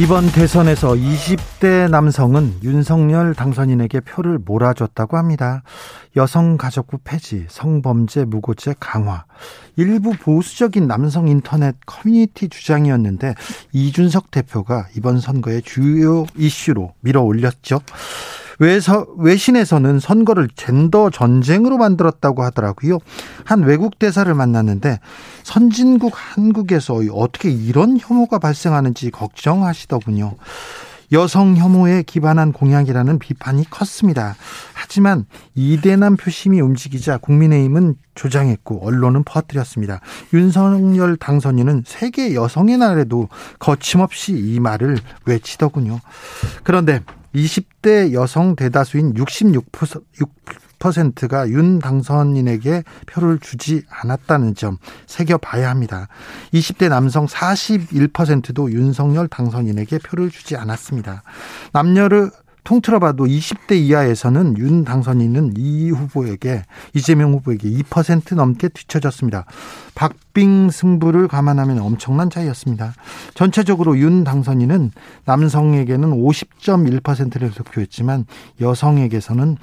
이번 대선에서 20대 남성은 윤석열 당선인에게 표를 몰아줬다고 합니다. 여성가족부 폐지, 성범죄 무고죄 강화, 일부 보수적인 남성 인터넷 커뮤니티 주장이었는데 이준석 대표가 이번 선거의 주요 이슈로 밀어 올렸죠. 외서, 외신에서는 선거를 젠더 전쟁으로 만들었다고 하더라고요. 한 외국 대사를 만났는데 선진국 한국에서 어떻게 이런 혐오가 발생하는지 걱정하시더군요. 여성 혐오에 기반한 공약이라는 비판이 컸습니다. 하지만 이대남 표심이 움직이자 국민의힘은 조장했고 언론은 퍼뜨렸습니다. 윤석열 당선인은 세계 여성의 날에도 거침없이 이 말을 외치더군요. 그런데 20대 여성 대다수인 66%가 윤 당선인에게 표를 주지 않았다는 점 새겨봐야 합니다. 20대 남성 41%도 윤석열 당선인에게 표를 주지 않았습니다. 남녀를 통틀어 봐도 20대 이하에서는 윤 당선인은 이 후보에게 이재명 후보에게 2% 넘게 뒤쳐졌습니다. 박빙 승부를 감안하면 엄청난 차이였습니다. 전체적으로 윤 당선인은 남성에게는 50.1%를 득표했지만 여성에게서는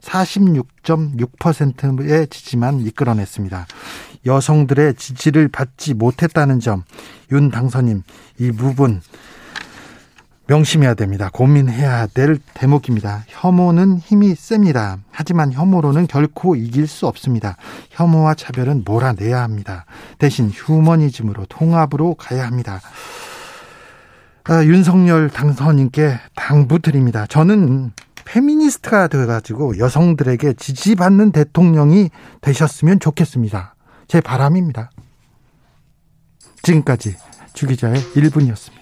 46.6%의 지지만 이끌어냈습니다. 여성들의 지지를 받지 못했다는 점, 윤 당선인 이 부분 명심해야 됩니다. 고민해야 될 대목입니다. 혐오는 힘이 셉니다. 하지만 혐오로는 결코 이길 수 없습니다. 혐오와 차별은 몰아내야 합니다. 대신 휴머니즘으로 통합으로 가야 합니다. 아, 윤석열 당선인께 당부 드립니다. 저는 페미니스트가 되어가지고 여성들에게 지지받는 대통령이 되셨으면 좋겠습니다. 제 바람입니다. 지금까지 주기자의 1분이었습니다.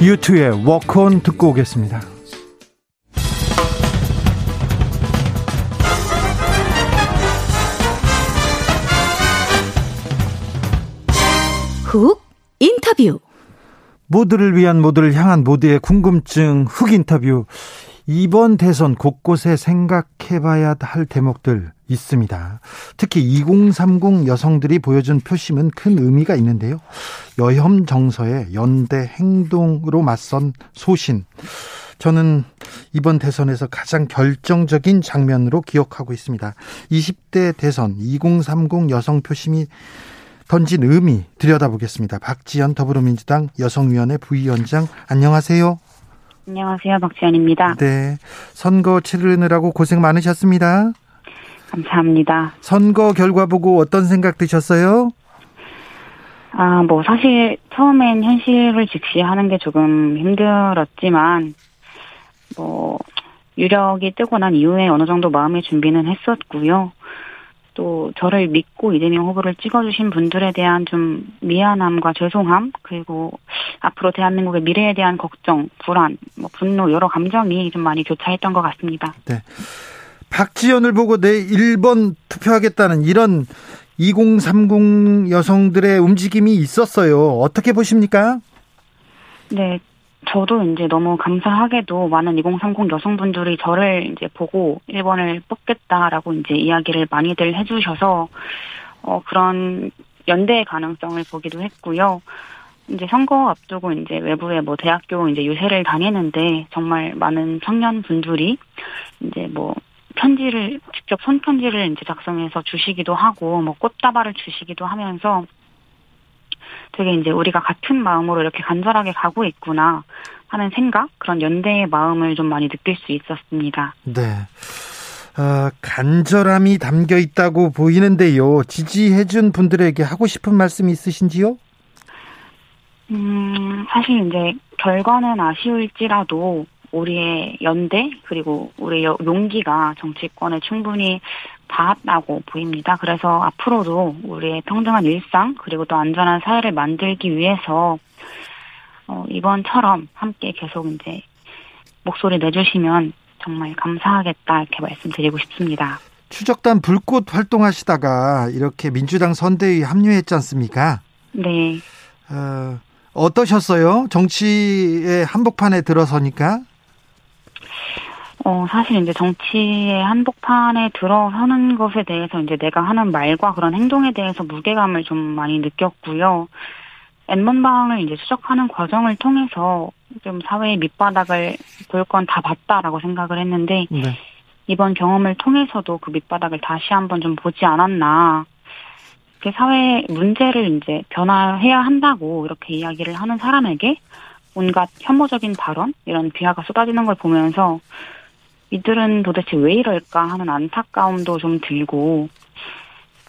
유투의 워크온 듣고 오겠습니다. 훅 인터뷰 모두를 위한 모두를 향한 모두의 궁금증 훅 인터뷰 이번 대선 곳곳에 생각해봐야 할 대목들 있습니다. 특히 2030 여성들이 보여준 표심은 큰 의미가 있는데요. 여혐 정서의 연대 행동으로 맞선 소신. 저는 이번 대선에서 가장 결정적인 장면으로 기억하고 있습니다. 20대 대선 2030 여성 표심이 던진 의미 들여다보겠습니다. 박지연 더불어민주당 여성위원회 부위원장 안녕하세요. 안녕하세요. 박지연입니다. 네. 선거 치르느라고 고생 많으셨습니다. 감사합니다. 선거 결과 보고 어떤 생각 드셨어요? 아, 뭐, 사실, 처음엔 현실을 직시하는 게 조금 힘들었지만, 뭐, 유력이 뜨고 난 이후에 어느 정도 마음의 준비는 했었고요. 또, 저를 믿고 이재명 후보를 찍어주신 분들에 대한 좀 미안함과 죄송함, 그리고 앞으로 대한민국의 미래에 대한 걱정, 불안, 뭐, 분노, 여러 감정이 좀 많이 교차했던 것 같습니다. 네. 박지연을 보고 내 1번 투표하겠다는 이런 2030 여성들의 움직임이 있었어요. 어떻게 보십니까? 네. 저도 이제 너무 감사하게도 많은 2030 여성분들이 저를 이제 보고 1번을 뽑겠다라고 이제 이야기를 많이들 해주셔서, 어, 그런 연대의 가능성을 보기도 했고요. 이제 선거 앞두고 이제 외부에 뭐 대학교 이제 유세를 다니는데 정말 많은 청년 분들이 이제 뭐 편지를 직접 손편지를 이제 작성해서 주시기도 하고 뭐 꽃다발을 주시기도 하면서 되게 이제 우리가 같은 마음으로 이렇게 간절하게 가고 있구나 하는 생각 그런 연대의 마음을 좀 많이 느낄 수 있었습니다. 네. 어, 간절함이 담겨 있다고 보이는데요. 지지해준 분들에게 하고 싶은 말씀 있으신지요? 음, 사실 이제 결과는 아쉬울지라도 우리의 연대 그리고 우리의 용기가 정치권에 충분히 닿았다고 보입니다. 그래서 앞으로도 우리의 평등한 일상 그리고 또 안전한 사회를 만들기 위해서 어, 이번처럼 함께 계속 이제 목소리 내주시면 정말 감사하겠다 이렇게 말씀드리고 싶습니다. 추적단 불꽃 활동하시다가 이렇게 민주당 선대위 합류했지 않습니까? 네. 어, 어떠셨어요? 정치의 한복판에 들어서니까? 어, 사실 이제 정치의 한복판에 들어서는 것에 대해서 이제 내가 하는 말과 그런 행동에 대해서 무게감을 좀 많이 느꼈고요. 엠번방을 이제 추적하는 과정을 통해서 좀 사회의 밑바닥을 볼 건 다 봤다라고 생각을 했는데 네. 이번 경험을 통해서도 그 밑바닥을 다시 한번 좀 보지 않았나. 그 사회 문제를 이제 변화해야 한다고 이렇게 이야기를 하는 사람에게 온갖 혐오적인 발언 이런 비하가 쏟아지는 걸 보면서 이들은 도대체 왜 이럴까 하는 안타까움도 좀 들고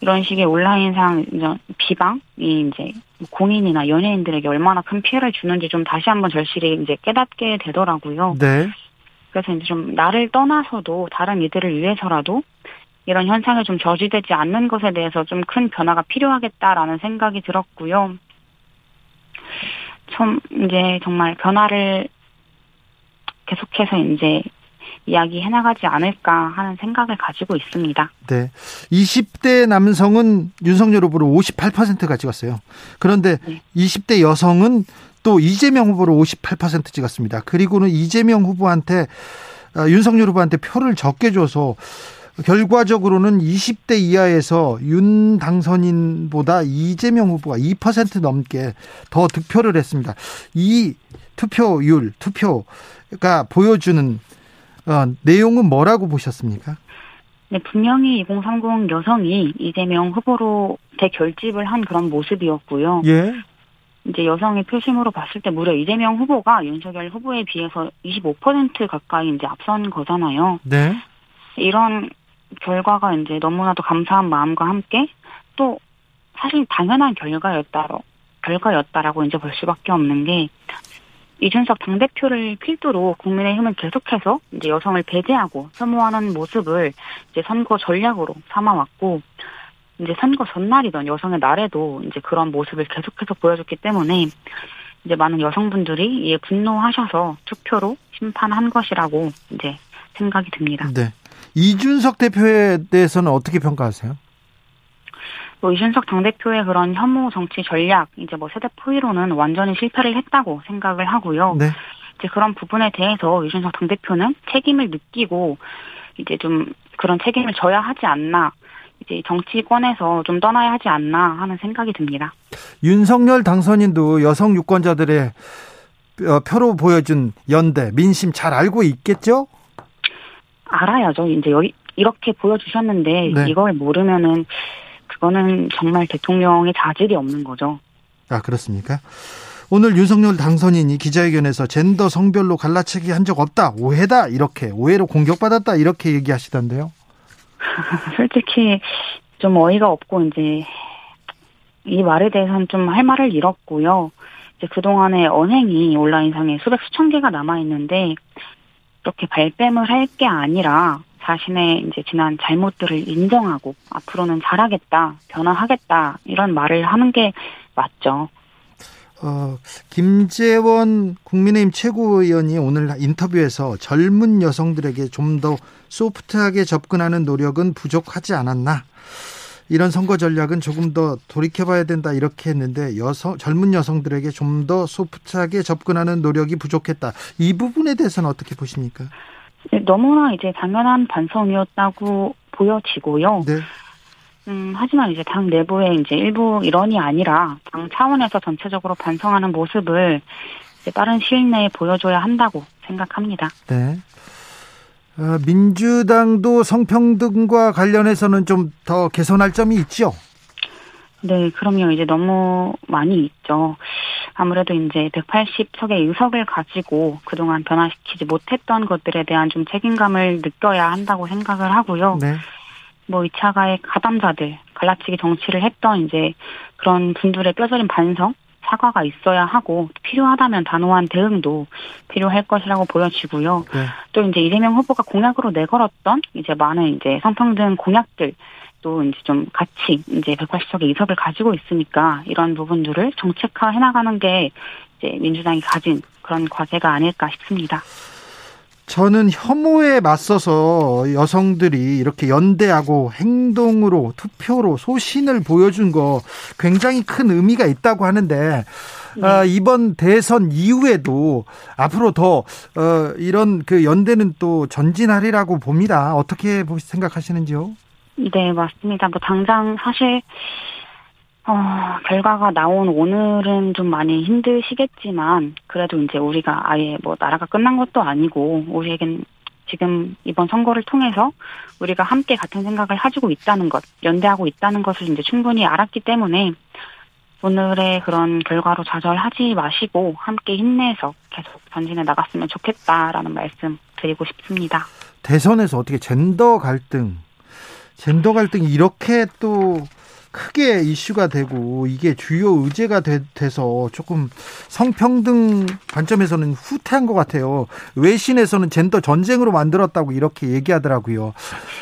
이런 식의 온라인상 비방이 이제 공인이나 연예인들에게 얼마나 큰 피해를 주는지 좀 다시 한번 절실히 이제 깨닫게 되더라고요. 네. 그래서 이제 좀 나를 떠나서도 다른 이들을 위해서라도 이런 현상에 좀 저지되지 않는 것에 대해서 좀 큰 변화가 필요하겠다라는 생각이 들었고요. 좀 이제 정말 변화를 계속해서 이제 이야기해 나가지 않을까 하는 생각을 가지고 있습니다. 네. 20대 남성은 윤석열 후보를 58%가 찍었어요. 그런데 네. 20대 여성은 또 이재명 후보를 58% 찍었습니다. 그리고는 이재명 후보한테 어, 윤석열 후보한테 표를 적게 줘서 결과적으로는 20대 이하에서 윤 당선인보다 이재명 후보가 2% 넘게 더 득표를 했습니다. 이 투표율, 투표가 보여주는 어, 내용은 뭐라고 보셨습니까? 네, 분명히 2030 여성이 이재명 후보로 대결집을 한 그런 모습이었고요. 예. 이제 여성의 표심으로 봤을 때 무려 이재명 후보가 윤석열 후보에 비해서 25% 가까이 이제 앞선 거잖아요. 네. 이런 결과가 이제 너무나도 감사한 마음과 함께 또 사실 당연한 결과였다로 결과였다라고 이제 볼 수밖에 없는 게 이준석 당대표를 필두로 국민의힘은 계속해서 이제 여성을 배제하고 혐오하는 모습을 이제 선거 전략으로 삼아왔고 이제 선거 전날이던 여성의 날에도 이제 그런 모습을 계속해서 보여줬기 때문에 이제 많은 여성분들이 이에 분노하셔서 투표로 심판한 것이라고 이제 생각이 듭니다. 네. 이준석 대표에 대해서는 어떻게 평가하세요? 뭐 이준석 당대표의 그런 혐오 정치 전략, 이제 뭐 세대 포위로는 완전히 실패를 했다고 생각을 하고요. 네. 이제 그런 부분에 대해서 이준석 당대표는 책임을 느끼고 이제 좀 그런 책임을 져야 하지 않나. 이제 정치권에서 좀 떠나야 하지 않나 하는 생각이 듭니다. 윤석열 당선인도 여성 유권자들의 어, 표로 보여준 연대 민심 잘 알고 있겠죠? 알아야죠. 이제 여기 이렇게 보여주셨는데 네. 이걸 모르면은 그거는 정말 대통령의 자질이 없는 거죠. 아, 그렇습니까? 오늘 윤석열 당선인이 기자회견에서 젠더 성별로 갈라치기 한 적 없다. 오해다. 이렇게 오해로 공격받았다. 이렇게 얘기하시던데요. 솔직히 좀 어이가 없고 이제 이 말에 대해서는 좀 할 말을 잃었고요. 이제 그동안의 언행이 온라인상에 수백 수천 개가 남아 있는데 이렇게 발뺌을 할 게 아니라 자신의 이제 지난 잘못들을 인정하고 앞으로는 잘하겠다, 변화하겠다 이런 말을 하는 게 맞죠. 어, 김재원 국민의힘 최고위원이 오늘 인터뷰에서 젊은 여성들에게 좀 더 소프트하게 접근하는 노력은 부족하지 않았나? 이런 선거 전략은 조금 더 돌이켜봐야 된다 이렇게 했는데 여성 젊은 여성들에게 좀 더 소프트하게 접근하는 노력이 부족했다. 이 부분에 대해서는 어떻게 보십니까? 네, 너무나 이제 당연한 반성이었다고 보여지고요. 네. 음, 하지만 이제 당 내부의 이제 일부 일원이 아니라 당 차원에서 전체적으로 반성하는 모습을 이제 빠른 시일 내에 보여줘야 한다고 생각합니다. 네. 어, 민주당도 성평등과 관련해서는 좀 더 개선할 점이 있죠? 네, 그럼요. 이제 너무 많이 있죠. 아무래도 이제 180석의 의석을 가지고 그동안 변화시키지 못했던 것들에 대한 좀 책임감을 느껴야 한다고 생각을 하고요. 네. 뭐 2차 가의 가담자들, 갈라치기 정치를 했던 이제 그런 분들의 뼈저린 반성, 사과가 있어야 하고 필요하다면 단호한 대응도 필요할 것이라고 보여지고요. 네. 또 이제 이재명 후보가 공약으로 내걸었던 이제 많은 이제 성평등 공약들 또 이제 좀 같이 이제 180석의 이석을 가지고 있으니까 이런 부분들을 정책화 해 나가는 게 이제 민주당이 가진 그런 과제가 아닐까 싶습니다. 저는 혐오에 맞서서 여성들이 이렇게 연대하고 행동으로 투표로 소신을 보여준 거 굉장히 큰 의미가 있다고 하는데 네. 아, 이번 대선 이후에도 앞으로 더 어, 이런 그 연대는 또 전진하리라고 봅니다. 어떻게 생각하시는지요? 네, 맞습니다. 뭐 당장 사실 어, 결과가 나온 오늘은 좀 많이 힘드시겠지만, 그래도 이제 우리가 아예 뭐 나라가 끝난 것도 아니고, 우리에겐 지금 이번 선거를 통해서 우리가 함께 같은 생각을 가지고 있다는 것, 연대하고 있다는 것을 이제 충분히 알았기 때문에, 오늘의 그런 결과로 좌절하지 마시고, 함께 힘내서 계속 전진해 나갔으면 좋겠다라는 말씀 드리고 싶습니다. 대선에서 어떻게 젠더 갈등, 젠더 갈등이 이렇게 또 크게 이슈가 되고 이게 주요 의제가 되, 돼서 조금 성평등 관점에서는 후퇴한 것 같아요. 외신에서는 젠더 전쟁으로 만들었다고 이렇게 얘기하더라고요.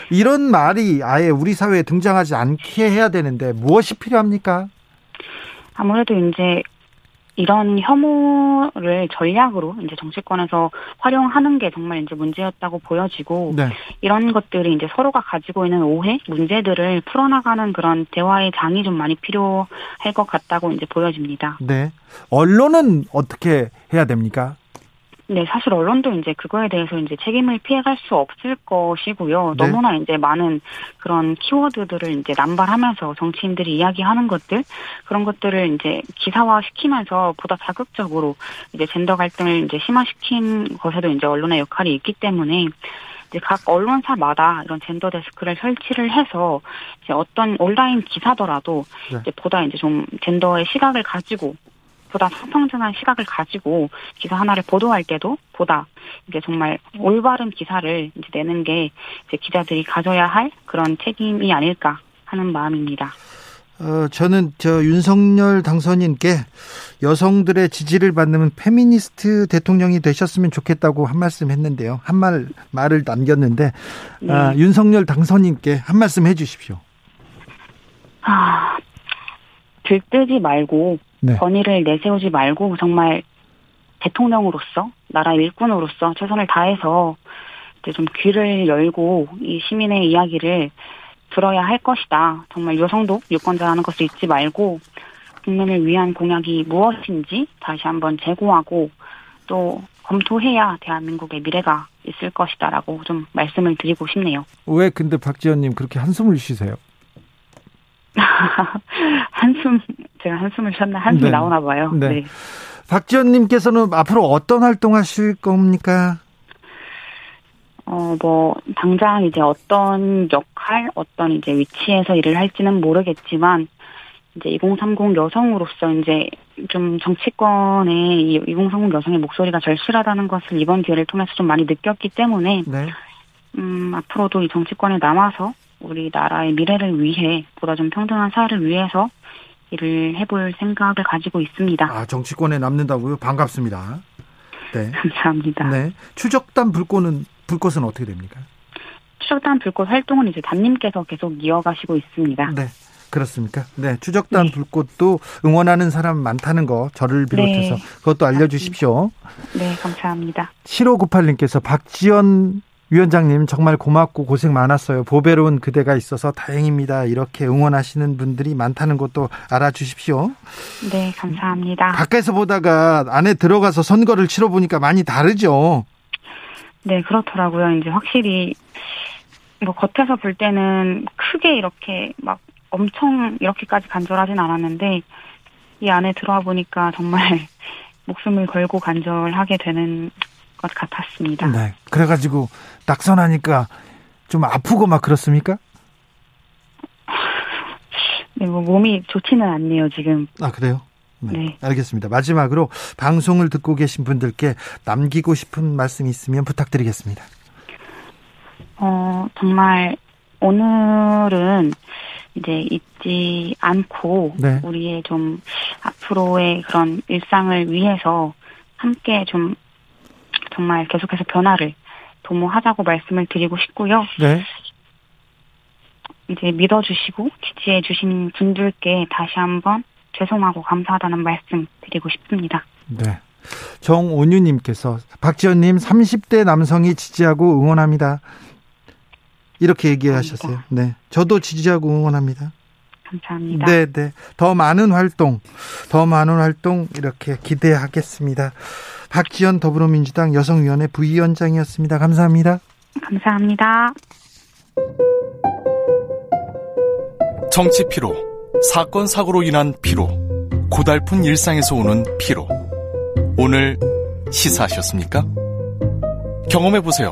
이런 말이 아예 우리 사회에 등장하지 않게 해야 되는데 무엇이 필요합니까? 아무래도 이제 이런 혐오를 전략으로 이제 정치권에서 활용하는 게 정말 이제 문제였다고 보여지고 네. 이런 것들이 이제 서로가 가지고 있는 오해, 문제들을 풀어나가는 그런 대화의 장이 좀 많이 필요할 것 같다고 이제 보여집니다. 네. 언론은 어떻게 해야 됩니까? 네, 사실 언론도 이제 그거에 대해서 이제 책임을 피해갈 수 없을 것이고요. 네. 너무나 이제 많은 그런 키워드들을 이제 남발하면서 정치인들이 이야기하는 것들 그런 것들을 이제 기사화 시키면서 보다 자극적으로 이제 젠더 갈등을 이제 심화시킨 것에도 이제 언론의 역할이 있기 때문에 이제 각 언론사마다 이런 젠더 데스크를 설치를 해서 이제 어떤 온라인 기사더라도 네. 이제 보다 이제 좀 젠더의 시각을 가지고 보다 성평등한 시각을 가지고 기사 하나를 보도할 때도 보다 이제 정말 올바른 기사를 이제 내는 게 이제 기자들이 가져야 할 그런 책임이 아닐까 하는 마음입니다. 어, 저는 저 윤석열 당선인께 여성들의 지지를 받는 페미니스트 대통령이 되셨으면 좋겠다고 한 말씀 했는데요. 한 말, 말을 남겼는데, 네. 아, 윤석열 당선인께 한 말씀 해 주십시오. 아, 들뜨지 말고 네. 권위를 내세우지 말고 정말 대통령으로서 나라 일꾼으로서 최선을 다해서 이제 좀 귀를 열고 이 시민의 이야기를 들어야 할 것이다. 정말 여성도 유권자라는 것을 잊지 말고 국민을 위한 공약이 무엇인지 다시 한번 재고하고 또 검토해야 대한민국의 미래가 있을 것이다라고 좀 말씀을 드리고 싶네요. 왜 근데 박지원님 그렇게 한숨을 쉬세요? 한숨 제가 한숨을 쉬었나 한숨 네. 나오나 봐요. 네. 네. 박지원님께서는 앞으로 어떤 활동하실 겁니까? 어, 뭐, 당장 이제 어떤 역할, 어떤 이제 위치에서 일을 할지는 모르겠지만, 이제 2030 여성으로서 이제 좀 정치권에 이 2030 여성의 목소리가 절실하다는 것을 이번 기회를 통해서 좀 많이 느꼈기 때문에, 네. 음, 앞으로도 이 정치권에 남아서 우리나라의 미래를 위해 보다 좀 평등한 사회를 위해서 일을 해볼 생각을 가지고 있습니다. 아 정치권에 남는다고요? 반갑습니다. 네. 감사합니다. 네. 추적단 불꽃은 불꽃은 어떻게 됩니까? 추적단 불꽃 활동은 이제 담님께서 계속 이어가시고 있습니다. 네. 그렇습니까? 네. 추적단 네. 불꽃도 응원하는 사람 많다는 거 저를 비롯해서 네. 그것도 알려주십시오. 네, 감사합니다. 7598님께서 박지원 위원장님 정말 고맙고 고생 많았어요. 보배로운 그대가 있어서 다행입니다. 이렇게 응원하시는 분들이 많다는 것도 알아주십시오. 네, 감사합니다. 밖에서 보다가 안에 들어가서 선거를 치러 보니까 많이 다르죠. 네, 그렇더라고요. 이제 확실히 뭐 겉에서 볼 때는 크게 이렇게 막 엄청 이렇게까지 간절하진 않았는데 이 안에 들어와 보니까 정말 목숨을 걸고 간절하게 되는 것 같았습니다. 네. 그래가지고 낙선하니까 좀 아프고 막 그렇습니까? 네, 뭐 몸이 좋지는 않네요, 지금. 아, 그래요? 네, 네. 알겠습니다. 마지막으로 방송을 듣고 계신 분들께 남기고 싶은 말씀 있으면 부탁드리겠습니다. 어, 정말 오늘은 이제 잊지 않고 네. 우리의 좀 앞으로의 그런 일상을 위해서 함께 좀 정말 계속해서 변화를 도모하자고 말씀을 드리고 싶고요. 네. 이제 믿어주시고 지지해주신 분들께 다시 한번 죄송하고 감사하다는 말씀 드리고 싶습니다. 네. 정온유님께서 박지원님 30대 남성이 지지하고 응원합니다. 이렇게 얘기하셨어요. 네. 저도 지지하고 응원합니다. 감사합니다. 네, 네. 더 많은 활동, 더 많은 활동 이렇게 기대하겠습니다. 박지원 더불어민주당 여성위원회 부위원장이었습니다. 감사합니다. 감사합니다. 정치 피로, 사건 사고로 인한 피로, 고달픈 일상에서 오는 피로. 오늘 시사하셨습니까? 경험해 보세요.